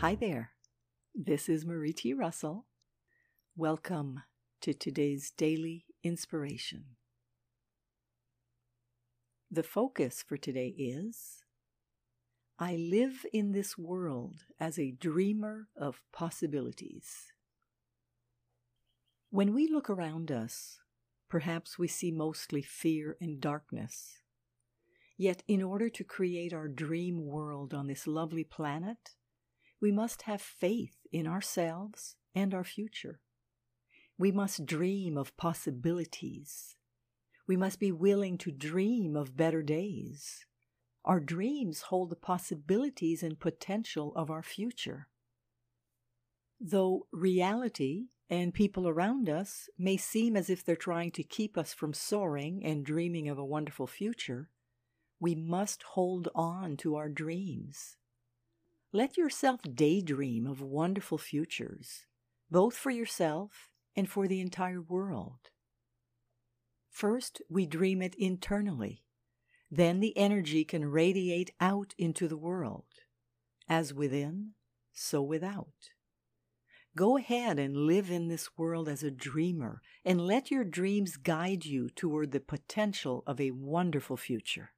Hi there. This is Marie T. Russell. Welcome to today's daily inspiration. The focus for today is I live in this world as a dreamer of possibilities. When we look around us, perhaps we see mostly fear and darkness. Yet, in order to create our dream world on this lovely planet, we must have faith in ourselves and our future. We must dream of possibilities. We must be willing to dream of better days. Our dreams hold the possibilities and potential of our future. Though reality and people around us may seem as if they're trying to keep us from soaring and dreaming of a wonderful future, we must hold on to our dreams. Let yourself daydream of wonderful futures, both for yourself and for the entire world. First, we dream it internally. Then the energy can radiate out into the world. As within, so without. Go ahead and live in this world as a dreamer and let your dreams guide you toward the potential of a wonderful future.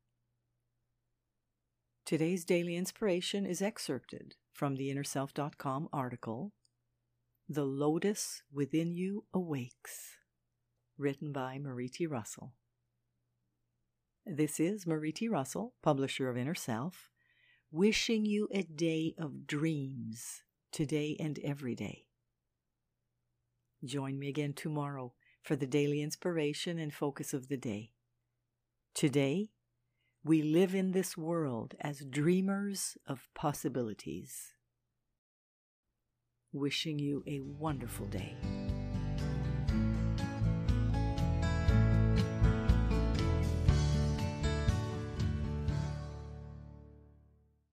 Today's daily inspiration is excerpted from the InnerSelf.com article, The Lotus Within You Awakes, written by Marie T. Russell. This is Marie T. Russell, publisher of Inner Self, wishing you a day of dreams today and every day. Join me again tomorrow for the daily inspiration and focus of the day. Today, we live in this world as dreamers of possibilities. Wishing you a wonderful day.